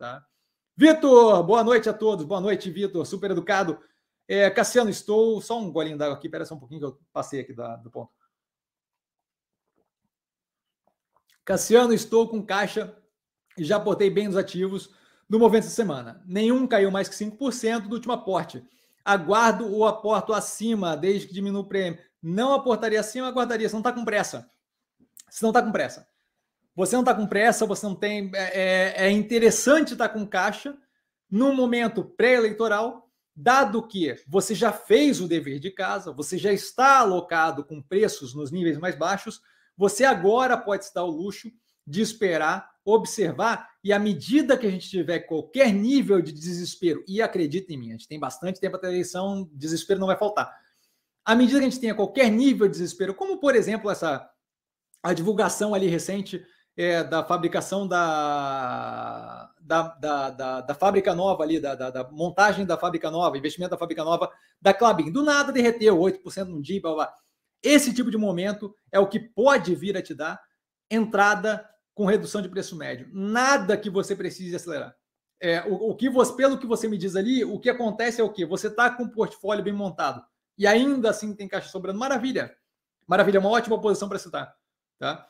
Tá? Vitor, boa noite a todos. Boa noite, Vitor. Super educado. É, Cassiano, estou. Só um golinho d'água aqui, espera só um pouquinho que eu passei aqui da, do ponto. Cassiano, estou com caixa e já aportei bem nos ativos no movimento essa semana. Nenhum caiu mais que 5% do último aporte. Aguardo ou aporto acima desde que diminua o prêmio. Não aportaria acima, aguardaria. Você não está com pressa. Você não está com pressa. Você não está com pressa, você não tem. É, é, é interessante estar tá com caixa num momento pré-eleitoral, dado que você já fez o dever de casa, você já está alocado com preços nos níveis mais baixos, você agora pode se dar o luxo de esperar, observar, e à medida que a gente tiver qualquer nível de desespero, e acredita em mim, a gente tem bastante tempo até a eleição, desespero não vai faltar. À medida que a gente tenha qualquer nível de desespero, como por exemplo essa a divulgação ali recente é, da fabricação da, da, da, da, da fábrica nova ali, da, da, da, montagem da fábrica nova, investimento da fábrica nova da Clabin. Do nada derreteu 8% num dia, blá, blá. Esse tipo de momento é o que pode vir a te dar entrada com redução de preço médio. Nada que você precise acelerar. É, o, o, que você, pelo que você me diz ali, o que acontece é o que? Você está com um portfólio bem montado e ainda assim tem caixa sobrando. Maravilha! Maravilha, uma ótima posição para citar. Tá?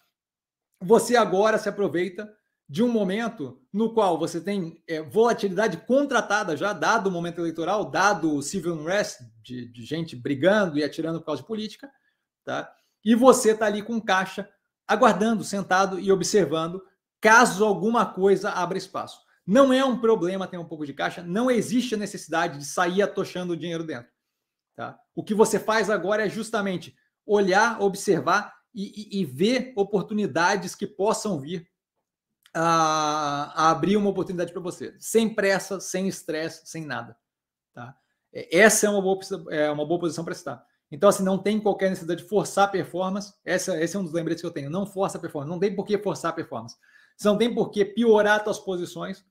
Você agora se aproveita de um momento no qual você tem é, volatilidade contratada já, dado o momento eleitoral, dado o civil unrest, de, de gente brigando e atirando por causa de política, tá? e você está ali com caixa, aguardando, sentado e observando, caso alguma coisa abra espaço. Não é um problema ter um pouco de caixa, não existe a necessidade de sair atochando o dinheiro dentro. Tá? O que você faz agora é justamente olhar, observar e, e, e ver oportunidades que possam vir a, a abrir uma oportunidade para você, sem pressa, sem estresse, sem nada. Tá? É, essa é uma boa, é uma boa posição para estar. Então, assim, não tem qualquer necessidade de forçar a performance. Essa, esse é um dos lembretes que eu tenho. Não força a performance. Não tem por que forçar a performance. Você não tem por que piorar suas posições.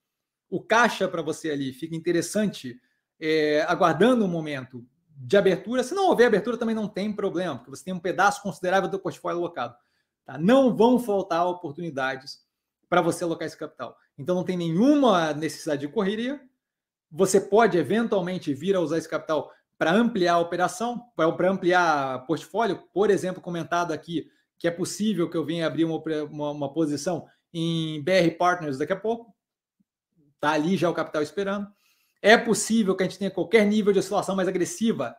O caixa para você ali fica interessante, é, aguardando um momento de abertura. Se não houver abertura, também não tem problema, porque você tem um pedaço considerável do portfólio alocado. Tá? Não vão faltar oportunidades para você alocar esse capital. Então não tem nenhuma necessidade de correria. Você pode eventualmente vir a usar esse capital para ampliar a operação, para ampliar portfólio. Por exemplo, comentado aqui que é possível que eu venha abrir uma, uma, uma posição em BR Partners daqui a pouco. Está ali já o capital esperando. É possível que a gente tenha qualquer nível de oscilação mais agressiva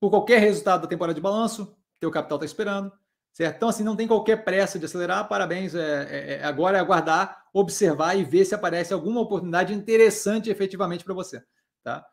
por qualquer resultado da temporada de balanço, teu capital está esperando, certo? Então, assim, não tem qualquer pressa de acelerar, parabéns. É, é, é, agora é aguardar, observar e ver se aparece alguma oportunidade interessante efetivamente para você, tá?